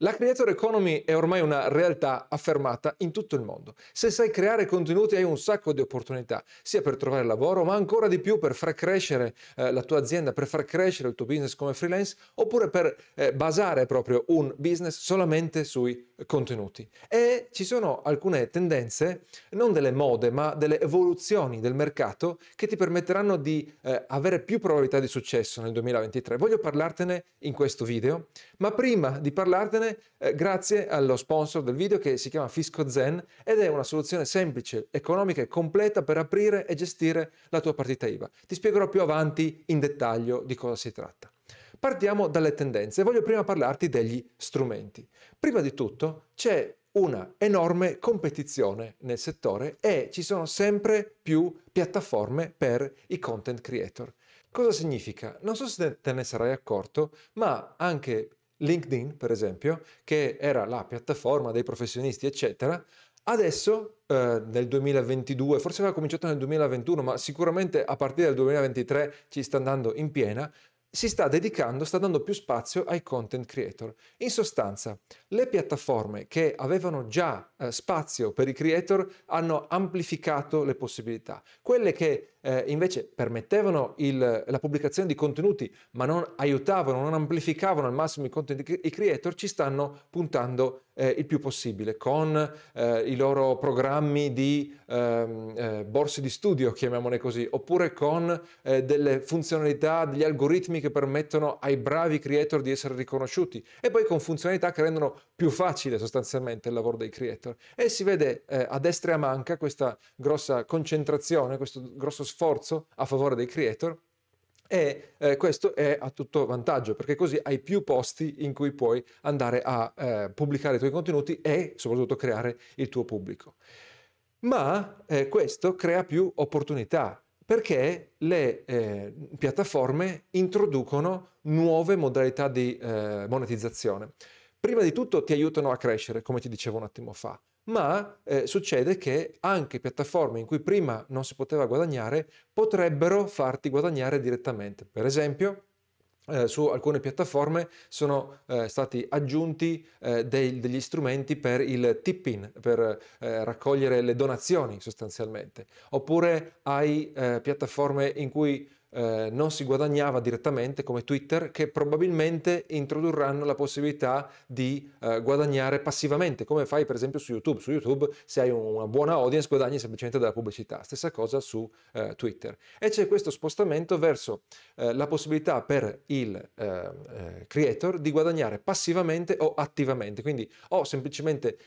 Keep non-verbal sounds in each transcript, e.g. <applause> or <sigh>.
La creator economy è ormai una realtà affermata in tutto il mondo. Se sai creare contenuti hai un sacco di opportunità, sia per trovare lavoro, ma ancora di più per far crescere eh, la tua azienda, per far crescere il tuo business come freelance, oppure per eh, basare proprio un business solamente sui contenuti. E ci sono alcune tendenze, non delle mode, ma delle evoluzioni del mercato che ti permetteranno di eh, avere più probabilità di successo nel 2023. Voglio parlartene in questo video, ma prima di parlartene eh, grazie allo sponsor del video che si chiama Fisco Zen ed è una soluzione semplice, economica e completa per aprire e gestire la tua partita IVA. Ti spiegherò più avanti in dettaglio di cosa si tratta. Partiamo dalle tendenze. Voglio prima parlarti degli strumenti. Prima di tutto c'è una enorme competizione nel settore e ci sono sempre più piattaforme per i content creator. Cosa significa? Non so se te ne sarai accorto, ma anche LinkedIn, per esempio, che era la piattaforma dei professionisti, eccetera, adesso eh, nel 2022, forse aveva cominciato nel 2021, ma sicuramente a partire dal 2023 ci sta andando in piena, si sta dedicando, sta dando più spazio ai content creator. In sostanza, le piattaforme che avevano già eh, spazio per i creator hanno amplificato le possibilità. Quelle che eh, invece permettevano il, la pubblicazione di contenuti ma non aiutavano, non amplificavano al massimo i content i creator, ci stanno puntando eh, il più possibile con eh, i loro programmi di ehm, eh, borse di studio, chiamiamole così, oppure con eh, delle funzionalità, degli algoritmi che permettono ai bravi creator di essere riconosciuti e poi con funzionalità che rendono più facile sostanzialmente il lavoro dei creator. E si vede eh, a destra e a manca questa grossa concentrazione, questo grosso sforzo a favore dei creator e eh, questo è a tutto vantaggio perché così hai più posti in cui puoi andare a eh, pubblicare i tuoi contenuti e soprattutto creare il tuo pubblico. Ma eh, questo crea più opportunità perché le eh, piattaforme introducono nuove modalità di eh, monetizzazione. Prima di tutto ti aiutano a crescere, come ti dicevo un attimo fa, ma eh, succede che anche piattaforme in cui prima non si poteva guadagnare potrebbero farti guadagnare direttamente. Per esempio, eh, su alcune piattaforme sono eh, stati aggiunti eh, dei, degli strumenti per il tipping, per eh, raccogliere le donazioni sostanzialmente. Oppure hai eh, piattaforme in cui eh, non si guadagnava direttamente come Twitter che probabilmente introdurranno la possibilità di eh, guadagnare passivamente come fai per esempio su YouTube. Su YouTube se hai una buona audience guadagni semplicemente dalla pubblicità. Stessa cosa su eh, Twitter. E c'è questo spostamento verso eh, la possibilità per il eh, eh, creator di guadagnare passivamente o attivamente. Quindi o semplicemente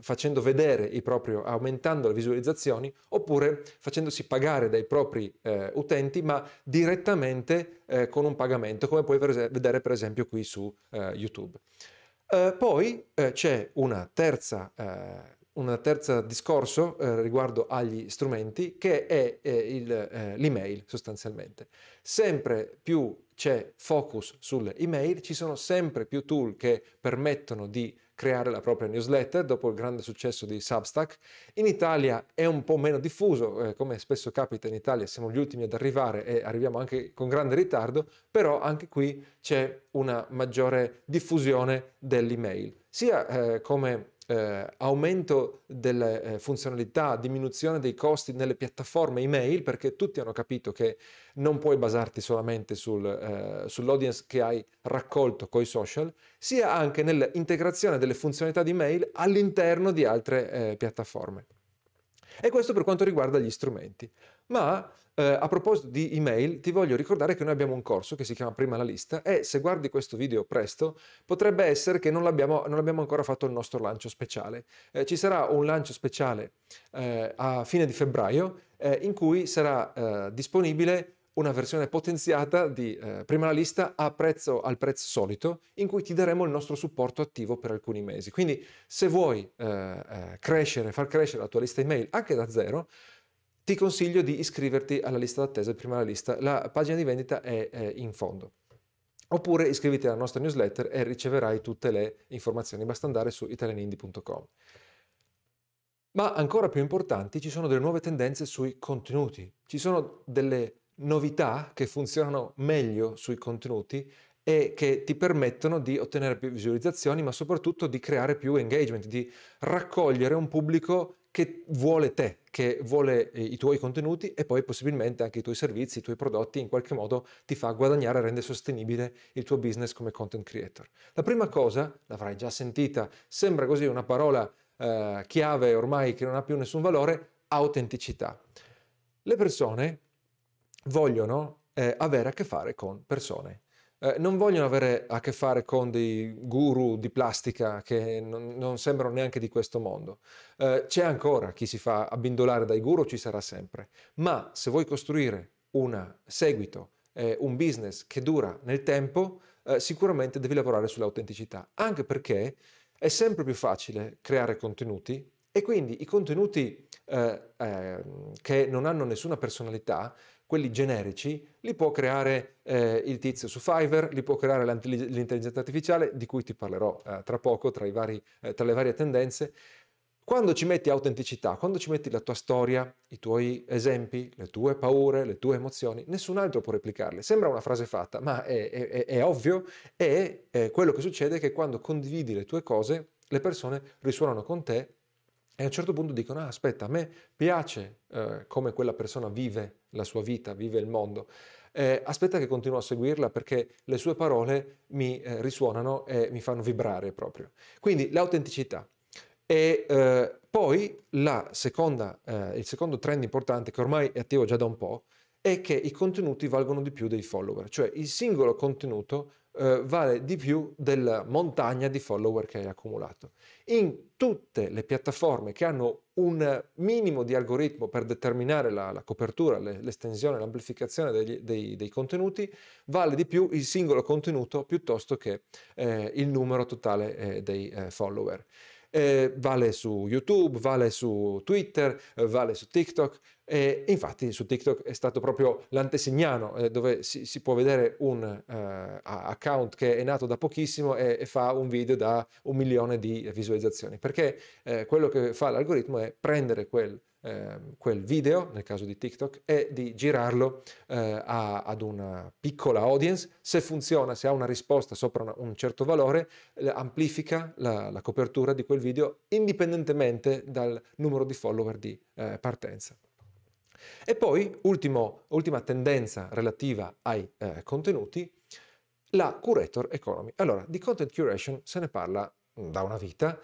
facendo vedere i propri aumentando le visualizzazioni oppure facendosi pagare dai propri utenti ma direttamente eh, con un pagamento, come puoi vedere per esempio qui su eh, YouTube. Eh, poi eh, c'è una terza, eh, una terza discorso eh, riguardo agli strumenti che è il, l'email sostanzialmente. Sempre più c'è focus sulle email, ci sono sempre più tool che permettono di creare la propria newsletter dopo il grande successo di Substack. In Italia è un po' meno diffuso, eh, come spesso capita in Italia, siamo gli ultimi ad arrivare e arriviamo anche con grande ritardo, però anche qui c'è una maggiore diffusione dell'email, sia eh, come eh, aumento delle eh, funzionalità, diminuzione dei costi nelle piattaforme email, perché tutti hanno capito che non puoi basarti solamente sul, eh, sull'audience che hai raccolto con i social, sia anche nell'integrazione delle funzionalità di mail all'interno di altre eh, piattaforme. E questo per quanto riguarda gli strumenti. Ma eh, a proposito di email, ti voglio ricordare che noi abbiamo un corso che si chiama Prima la lista e se guardi questo video presto potrebbe essere che non, non abbiamo ancora fatto il nostro lancio speciale. Eh, ci sarà un lancio speciale eh, a fine di febbraio eh, in cui sarà eh, disponibile una versione potenziata di eh, prima la lista prezzo, al prezzo solito in cui ti daremo il nostro supporto attivo per alcuni mesi. Quindi se vuoi eh, eh, crescere, far crescere la tua lista email anche da zero, ti consiglio di iscriverti alla lista d'attesa prima la lista. La pagina di vendita è, è in fondo. Oppure iscriviti alla nostra newsletter e riceverai tutte le informazioni. Basta andare su italianindie.com. Ma ancora più importanti, ci sono delle nuove tendenze sui contenuti. Ci sono delle novità che funzionano meglio sui contenuti e che ti permettono di ottenere più visualizzazioni, ma soprattutto di creare più engagement, di raccogliere un pubblico che vuole te, che vuole eh, i tuoi contenuti e poi possibilmente anche i tuoi servizi, i tuoi prodotti, in qualche modo ti fa guadagnare, rende sostenibile il tuo business come content creator. La prima cosa, l'avrai già sentita, sembra così una parola eh, chiave ormai che non ha più nessun valore, autenticità. Le persone vogliono eh, avere a che fare con persone eh, non vogliono avere a che fare con dei guru di plastica che non, non sembrano neanche di questo mondo. Eh, c'è ancora chi si fa abbindolare dai guru, ci sarà sempre, ma se vuoi costruire un seguito, eh, un business che dura nel tempo, eh, sicuramente devi lavorare sull'autenticità, anche perché è sempre più facile creare contenuti e quindi i contenuti eh, ehm, che non hanno nessuna personalità quelli generici, li può creare eh, il tizio su Fiverr, li può creare l'intelligenza artificiale, di cui ti parlerò eh, tra poco, tra, vari, eh, tra le varie tendenze. Quando ci metti autenticità, quando ci metti la tua storia, i tuoi esempi, le tue paure, le tue emozioni, nessun altro può replicarle. Sembra una frase fatta, ma è, è, è ovvio e quello che succede è che quando condividi le tue cose, le persone risuonano con te e a un certo punto dicono, ah, aspetta, a me piace eh, come quella persona vive la sua vita, vive il mondo. Eh, aspetta che continuo a seguirla perché le sue parole mi eh, risuonano e mi fanno vibrare proprio. Quindi l'autenticità. E eh, poi seconda, eh, il secondo trend importante che ormai è attivo già da un po' è che i contenuti valgono di più dei follower, cioè il singolo contenuto eh, vale di più della montagna di follower che hai accumulato. In tutte le piattaforme che hanno un minimo di algoritmo per determinare la, la copertura, le, l'estensione, l'amplificazione degli, dei, dei, contenuti, vale di più il singolo contenuto piuttosto che eh, il numero totale eh, dei eh, follower eh, vale su YouTube, vale su Twitter, eh, vale su TikTok. E infatti su TikTok è stato proprio l'antesignano eh, dove si, si, può vedere un uh, account che è nato da pochissimo e, e, fa un video da un milione di visualizzazioni perché eh, quello che fa l'algoritmo è prendere quel eh, quel video, nel caso di TikTok, e di girarlo eh, a, ad una piccola audience. Se funziona, se ha una risposta sopra una, un certo valore, eh, amplifica la, la, copertura di quel video indipendentemente dal numero di follower di eh, partenza. E poi, ultimo, ultima tendenza relativa ai eh, contenuti, la curator economy. Allora, di content curation se ne parla da una vita,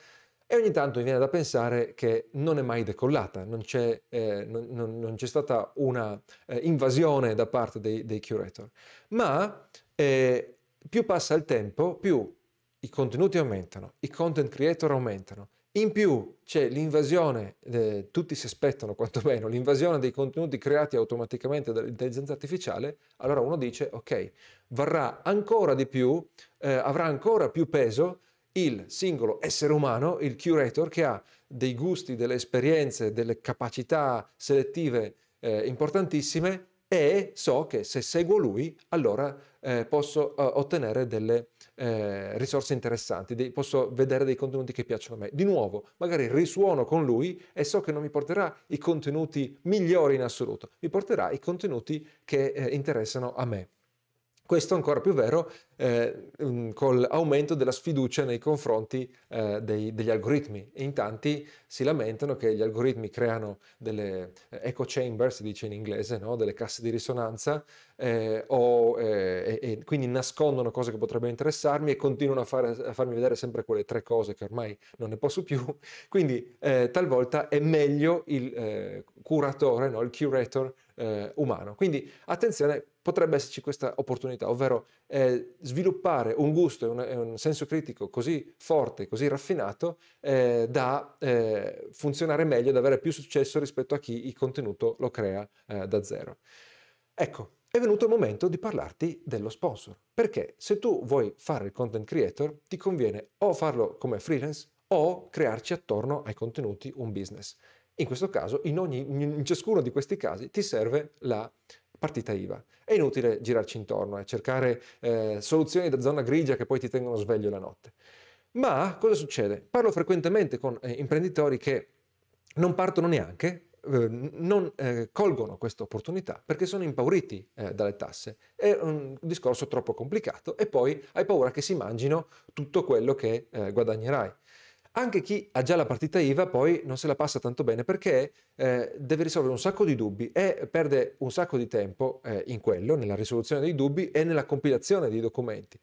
e ogni tanto mi viene da pensare che non è mai decollata, non c'è, eh, non, non, non c'è stata una eh, invasione da parte dei, dei curator, ma eh, più passa il tempo, più i contenuti aumentano, i content creator aumentano, in più c'è l'invasione, eh, tutti si aspettano quantomeno, l'invasione dei contenuti creati automaticamente dall'intelligenza artificiale, allora uno dice ok, varrà ancora di più, eh, avrà ancora più peso il singolo essere umano, il curator, che ha dei gusti, delle esperienze, delle capacità selettive eh, importantissime e so che se seguo lui allora eh, posso uh, ottenere delle eh, risorse interessanti, dei, posso vedere dei contenuti che piacciono a me. Di nuovo, magari risuono con lui e so che non mi porterà i contenuti migliori in assoluto, mi porterà i contenuti che eh, interessano a me. Questo è ancora più vero eh, con l'aumento della sfiducia nei confronti eh, dei, degli algoritmi. in tanti si lamentano che gli algoritmi creano delle eh, echo chamber, si dice in inglese, no? delle casse di risonanza, eh, o, eh, e, e, quindi nascondono cose che potrebbero interessarmi e continuano a, fare, a, farmi vedere sempre quelle tre cose che ormai non ne posso più. <laughs> Quindi eh, talvolta è meglio il curatore, no? il curator umano. Quindi attenzione, potrebbe esserci questa opportunità, ovvero eh, sviluppare un gusto e un, e un, senso critico così forte, così raffinato, eh, da eh, funzionare meglio, da avere più successo rispetto a chi il contenuto lo crea eh, da zero. Ecco, è venuto il momento di parlarti dello sponsor, perché se tu vuoi fare il content creator, ti conviene o farlo come freelance o crearci attorno ai contenuti un business. In questo caso, in, ogni, in ciascuno di questi casi, ti serve la partita IVA. È inutile girarci intorno e cercare eh, soluzioni da zona grigia che poi ti tengono sveglio la notte. Ma cosa succede? Parlo frequentemente con eh, imprenditori che non partono neanche eh, non eh, colgono questa opportunità perché sono impauriti eh, dalle tasse. È un discorso troppo complicato e poi hai paura che si mangino tutto quello che eh, guadagnerai. Anche chi ha già la partita IVA poi non se la passa tanto bene perché eh, deve risolvere un sacco di dubbi e perde un sacco di tempo eh, in quello, nella risoluzione dei dubbi e nella compilazione dei documenti.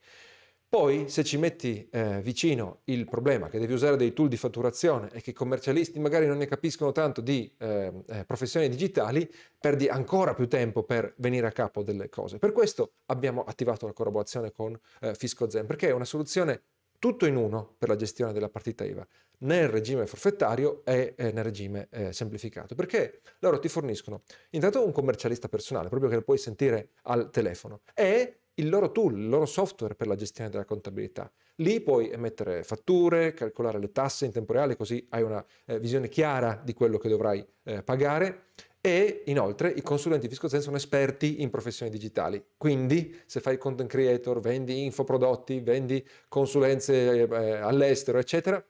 Poi se ci metti eh, vicino il problema che devi usare dei tool di fatturazione e che i commercialisti magari non ne capiscono tanto di eh, eh, professioni digitali, perdi ancora più tempo per venire a capo delle cose. Per questo abbiamo attivato la collaborazione con eh, Fisco Zen, perché è una soluzione tutto in uno per la gestione della partita IVA, nel regime forfettario e nel regime eh, semplificato, perché loro ti forniscono intanto un commercialista personale, proprio che lo puoi sentire al telefono, e il loro tool, il loro software per la gestione della contabilità. Lì puoi emettere fatture, calcolare le tasse in tempo reale, così hai una eh, visione chiara di quello che dovrai eh, pagare. E inoltre i consulenti FiscoZen sono esperti in professioni digitali, quindi se fai content creator, vendi infoprodotti, vendi consulenze eh, all'estero, eccetera,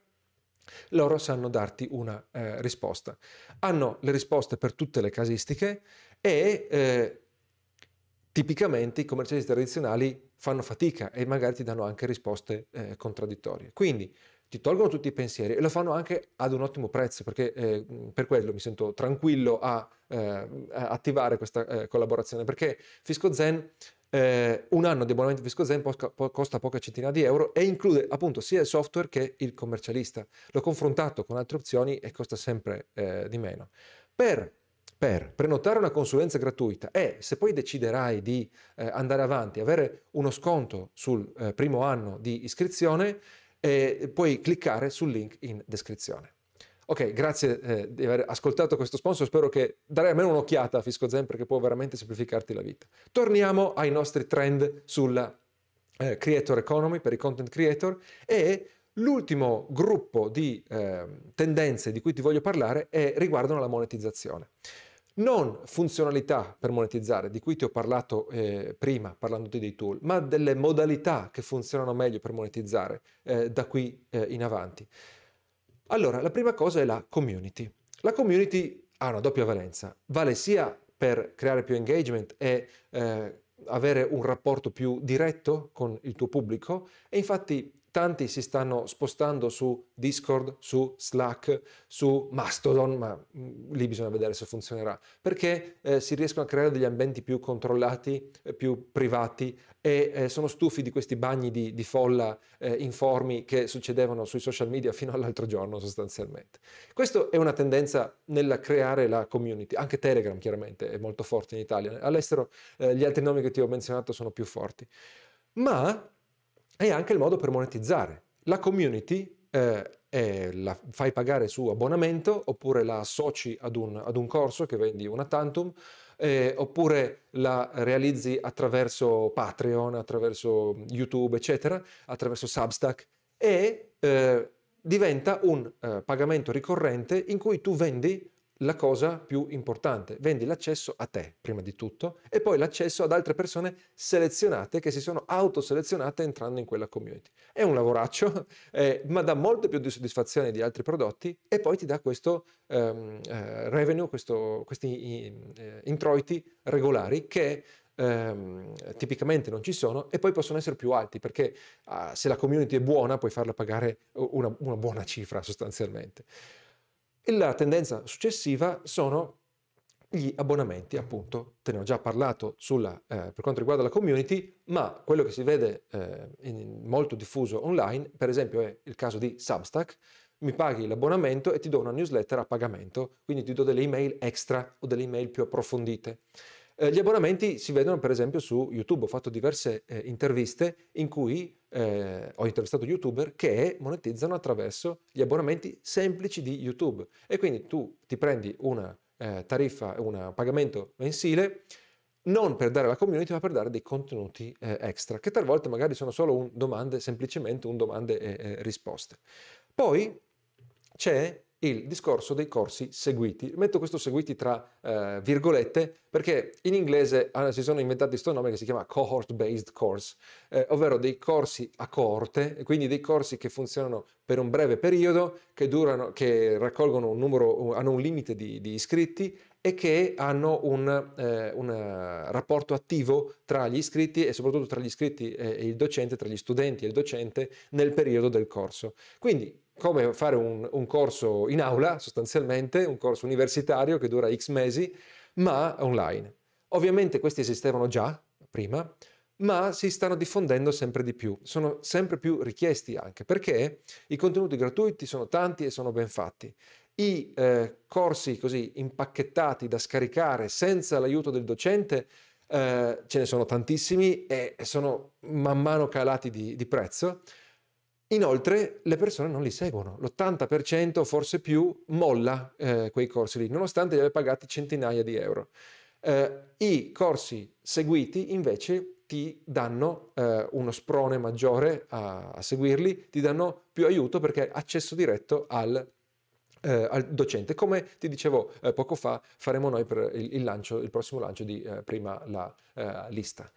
loro sanno darti una eh, risposta. Hanno le risposte per tutte le casistiche e eh, tipicamente i commercialisti tradizionali fanno fatica e magari ti danno anche risposte eh, contraddittorie. Quindi ti tolgono tutti i pensieri e lo fanno anche ad un ottimo prezzo, perché eh, per quello mi sento tranquillo a, eh, attivare questa eh, collaborazione, perché Fisco Zen eh, un anno di abbonamento Fisco Zen costa poche centinaia di euro e include appunto sia il software che il commercialista. L'ho confrontato con altre opzioni e costa sempre eh, di meno. Per per prenotare una consulenza gratuita e se poi deciderai di eh, andare avanti, avere uno sconto sul eh, primo anno di iscrizione, eh, puoi cliccare sul link in descrizione. Ok, grazie eh, di aver ascoltato questo sponsor, spero che darai almeno un'occhiata a Fisco Zen perché può veramente semplificarti la vita. Torniamo ai nostri trend sulla eh, creator economy per i content creator e l'ultimo gruppo di eh, tendenze di cui ti voglio parlare è, riguardano la monetizzazione non funzionalità per monetizzare, di cui ti ho parlato eh, prima parlandoti dei tool, ma delle modalità che funzionano meglio per monetizzare eh, da qui eh, in avanti. Allora, la prima cosa è la community. La community ha una doppia valenza, vale sia per creare più engagement e eh, avere un rapporto più diretto con il tuo pubblico e infatti tanti si stanno spostando su Discord, su Slack, su Mastodon, ma mm, lì bisogna vedere se funzionerà, perché eh, si riescono a creare degli ambienti più controllati, eh, più privati e eh, sono stufi di questi bagni di, di folla eh, informi che succedevano sui social media fino all'altro giorno sostanzialmente. Questa è una tendenza nel creare la community, anche Telegram chiaramente è molto forte in Italia, all'estero eh, gli altri nomi che ti ho menzionato sono più forti. Ma è anche il modo per monetizzare. La community eh, la fai pagare su abbonamento oppure la associ ad un, ad un corso che vendi una tantum eh, oppure la realizzi attraverso Patreon, attraverso YouTube, eccetera, attraverso Substack e eh, diventa un eh, pagamento ricorrente in cui tu vendi la cosa più importante. Vendi l'accesso a te, prima di tutto, e poi l'accesso ad altre persone selezionate che si sono autoselezionate entrando in quella community. È un lavoraccio, <laughs> eh, ma dà molte più di soddisfazione di altri prodotti e poi ti dà questo um, uh, revenue, questo, questi uh, introiti regolari che Um, tipicamente non ci sono e poi possono essere più alti perché uh, se la community è buona puoi farla pagare una, una buona cifra <laughs> sostanzialmente. E la tendenza successiva sono gli abbonamenti, appunto, te ne ho già parlato sulla, eh, per quanto riguarda la community, ma quello che si vede eh, in, molto diffuso online, per esempio è il caso di Substack, mi paghi l'abbonamento e ti do una newsletter a pagamento, quindi ti do delle email extra o delle email più approfondite. Eh, gli abbonamenti si vedono per esempio su YouTube, ho fatto diverse eh, interviste in cui eh, ho intervistato youtuber che monetizzano attraverso gli abbonamenti semplici di YouTube e quindi tu ti prendi una eh, tariffa, un pagamento mensile non per dare alla community ma per dare dei contenuti eh, extra che talvolta magari sono solo un domande, semplicemente un domande e risposte. Poi c'è il discorso dei corsi seguiti. Metto questo seguiti tra eh, virgolette perché in inglese ah, si sono inventati questo nome che si chiama cohort based course, eh, ovvero dei corsi a coorte, quindi dei corsi che funzionano per un breve periodo, che, durano, che raccolgono un numero, hanno un limite di, di iscritti e che hanno un, eh, un, eh, rapporto attivo tra gli iscritti e soprattutto tra gli iscritti e il docente, tra gli studenti e il docente nel periodo del corso. Quindi come fare un, un corso in aula sostanzialmente, un corso universitario che dura x mesi, ma online. Ovviamente questi esistevano già prima, ma si stanno diffondendo sempre di più, sono sempre più richiesti anche perché i contenuti gratuiti sono tanti e sono ben fatti i eh, corsi così impacchettati da scaricare senza l'aiuto del docente eh, ce ne sono tantissimi e sono man mano calati di, di prezzo. Inoltre le persone non li seguono, l'80% forse più molla eh, quei corsi lì, nonostante li abbia pagati centinaia di euro. Eh, I corsi seguiti invece ti danno eh, uno sprone maggiore a, a, seguirli, ti danno più aiuto perché accesso diretto al eh, al docente. Come ti dicevo eh, poco fa, faremo noi per il, il, lancio, il prossimo lancio di eh, prima la lista.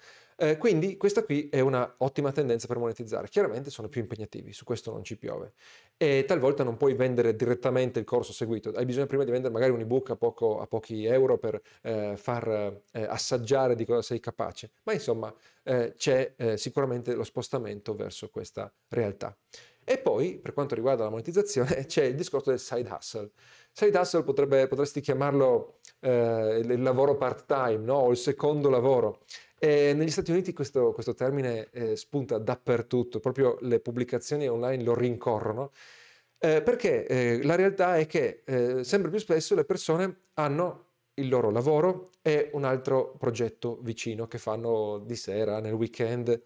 Eh, quindi questa qui è una ottima tendenza per monetizzare. Chiaramente sono più impegnativi, su questo non ci piove. E talvolta non puoi vendere direttamente il corso seguito, hai bisogno prima di vendere magari un ebook a, poco, a pochi euro per eh, far assaggiare di cosa sei capace. Ma insomma c'è sicuramente lo spostamento verso questa realtà. E poi, per quanto riguarda la monetizzazione, <laughs> c'è il discorso del side hustle. Side hustle potrebbe, potresti chiamarlo eh, il lavoro part-time no? o il secondo lavoro. E negli Stati Uniti questo, questo termine eh, spunta dappertutto, proprio le pubblicazioni online lo rincorrono, eh, perché eh, la realtà è che eh, sempre più spesso le persone hanno il loro lavoro e un altro progetto vicino che fanno di sera, nel weekend,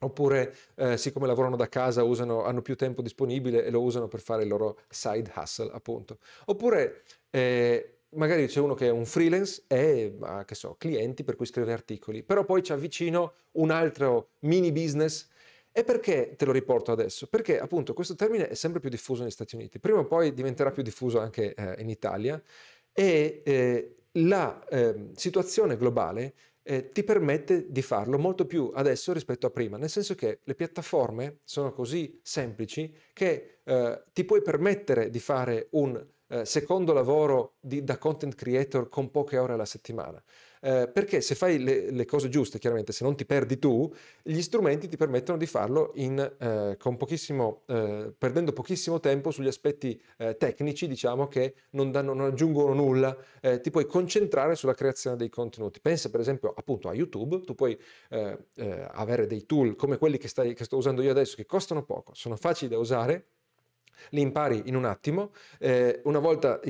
Oppure, eh, siccome lavorano da casa, usano, hanno più tempo disponibile e lo usano per fare il loro side hustle, appunto. Oppure, eh, magari c'è uno che è un freelance e ha, che so, clienti per cui scrive articoli, però poi c'ha vicino un altro mini business. E perché te lo riporto adesso? Perché appunto questo termine è sempre più diffuso negli Stati Uniti, prima o poi diventerà più diffuso anche eh, in Italia e eh, la ehm, situazione globale eh, ti permette di farlo molto più adesso rispetto a prima, nel senso che le piattaforme sono così semplici che eh, ti puoi permettere di fare un eh, secondo lavoro di, da content creator con poche ore alla settimana. Eh, perché se fai le, le, cose giuste, chiaramente, se non ti perdi tu, gli strumenti ti permettono di farlo in, eh, pochissimo, eh, perdendo pochissimo tempo sugli aspetti eh, tecnici, diciamo, che non, danno, non aggiungono nulla. Eh, ti puoi concentrare sulla creazione dei contenuti. Pensa per esempio appunto a YouTube, tu puoi eh, avere dei tool come quelli che, stai, che sto usando io adesso, che costano poco, sono facili da usare li impari in un attimo, eh, una volta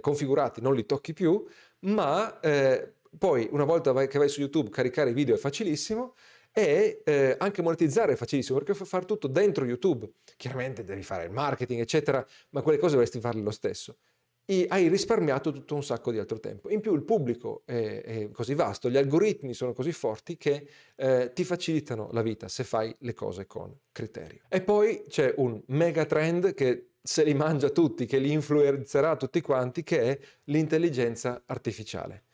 configurati non li tocchi più, ma eh, poi una volta che vai su YouTube caricare i video è facilissimo e eh, anche monetizzare è facilissimo perché fa fare tutto dentro YouTube. Chiaramente devi fare il marketing, eccetera, ma quelle cose dovresti farle lo stesso. E hai risparmiato tutto un sacco di altro tempo. In più il pubblico è, è così vasto, gli algoritmi sono così forti che eh, ti facilitano la vita se fai le cose con criterio. E poi c'è un mega trend che se li mangia tutti, che li influenzerà tutti quanti, che è l'intelligenza artificiale.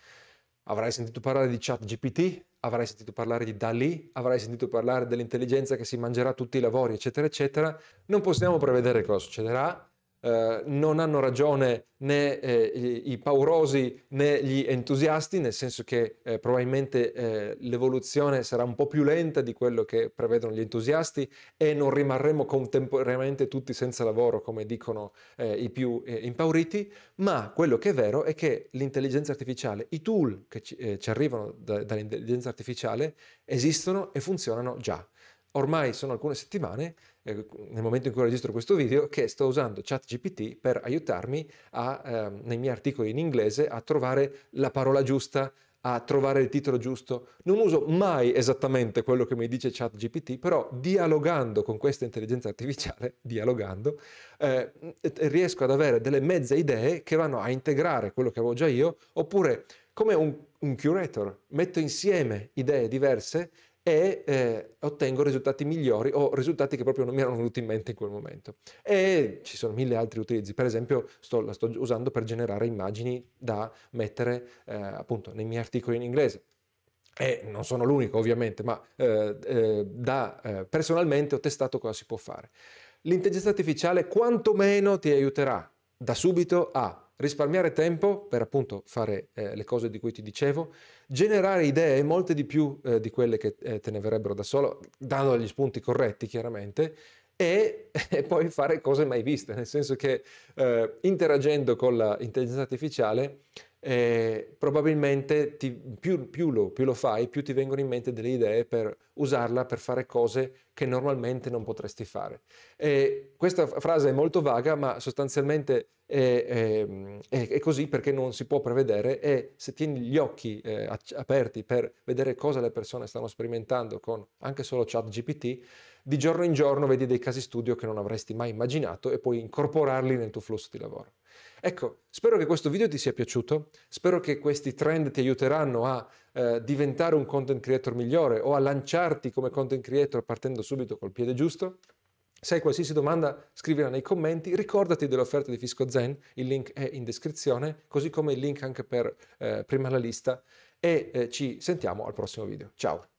Avrai sentito parlare di ChatGPT, avrai sentito parlare di DALI, avrai sentito parlare dell'intelligenza che si mangerà tutti i lavori, eccetera, eccetera. Non possiamo prevedere cosa succederà, eh, non hanno ragione né eh, i, paurosi né gli entusiasti, nel senso che eh, probabilmente eh, l'evoluzione sarà un po' più lenta di quello che prevedono gli entusiasti e non rimarremo contemporaneamente tutti senza lavoro, come dicono eh, i più impauriti, ma quello che è vero è che l'intelligenza artificiale, i tool che ci, ci arrivano da, dall'intelligenza artificiale esistono e funzionano già. Ormai sono alcune settimane eh, nel momento in cui registro questo video, che sto usando ChatGPT per aiutarmi a, ehm, nei miei articoli in inglese a trovare la parola giusta, a trovare il titolo giusto. Non uso mai esattamente quello che mi dice ChatGPT, però dialogando con questa intelligenza artificiale, <laughs> dialogando, eh, riesco ad avere delle mezze idee che vanno a integrare quello che avevo già io, oppure come un, un curator, metto insieme idee diverse e eh, ottengo risultati migliori o risultati che proprio non mi erano venuti in mente in quel momento. E ci sono mille altri utilizzi, per esempio sto, la sto usando per generare immagini da mettere eh, appunto nei miei articoli in inglese. E non sono l'unico ovviamente, ma eh, eh da, eh, personalmente ho testato cosa si può fare. L'intelligenza artificiale quantomeno ti aiuterà da subito a risparmiare tempo per appunto fare eh, le cose di cui ti dicevo, generare idee, molte di più eh, di quelle che eh, te ne verrebbero da solo, dando gli spunti corretti chiaramente, e, <laughs> e, poi fare cose mai viste, nel senso che eh, interagendo con l'intelligenza artificiale eh, probabilmente ti, più, più, lo, più, lo, fai, più ti vengono in mente delle idee per usarla per fare cose che normalmente non potresti fare. E questa frase è molto vaga, ma sostanzialmente è, è, è, così perché non si può prevedere e se tieni gli occhi eh, aperti per vedere cosa le persone stanno sperimentando con anche solo chat GPT, di giorno in giorno vedi dei casi studio che non avresti mai immaginato e puoi incorporarli nel tuo flusso di lavoro. Ecco, spero che questo video ti sia piaciuto, spero che questi trend ti aiuteranno a eh, diventare un content creator migliore o a lanciarti come content creator partendo subito col piede giusto. Se hai qualsiasi domanda scrivila nei commenti, ricordati dell'offerta di Fisco Zen, il link è in descrizione, così come il link anche per eh, prima la lista e eh, ci sentiamo al prossimo video. Ciao!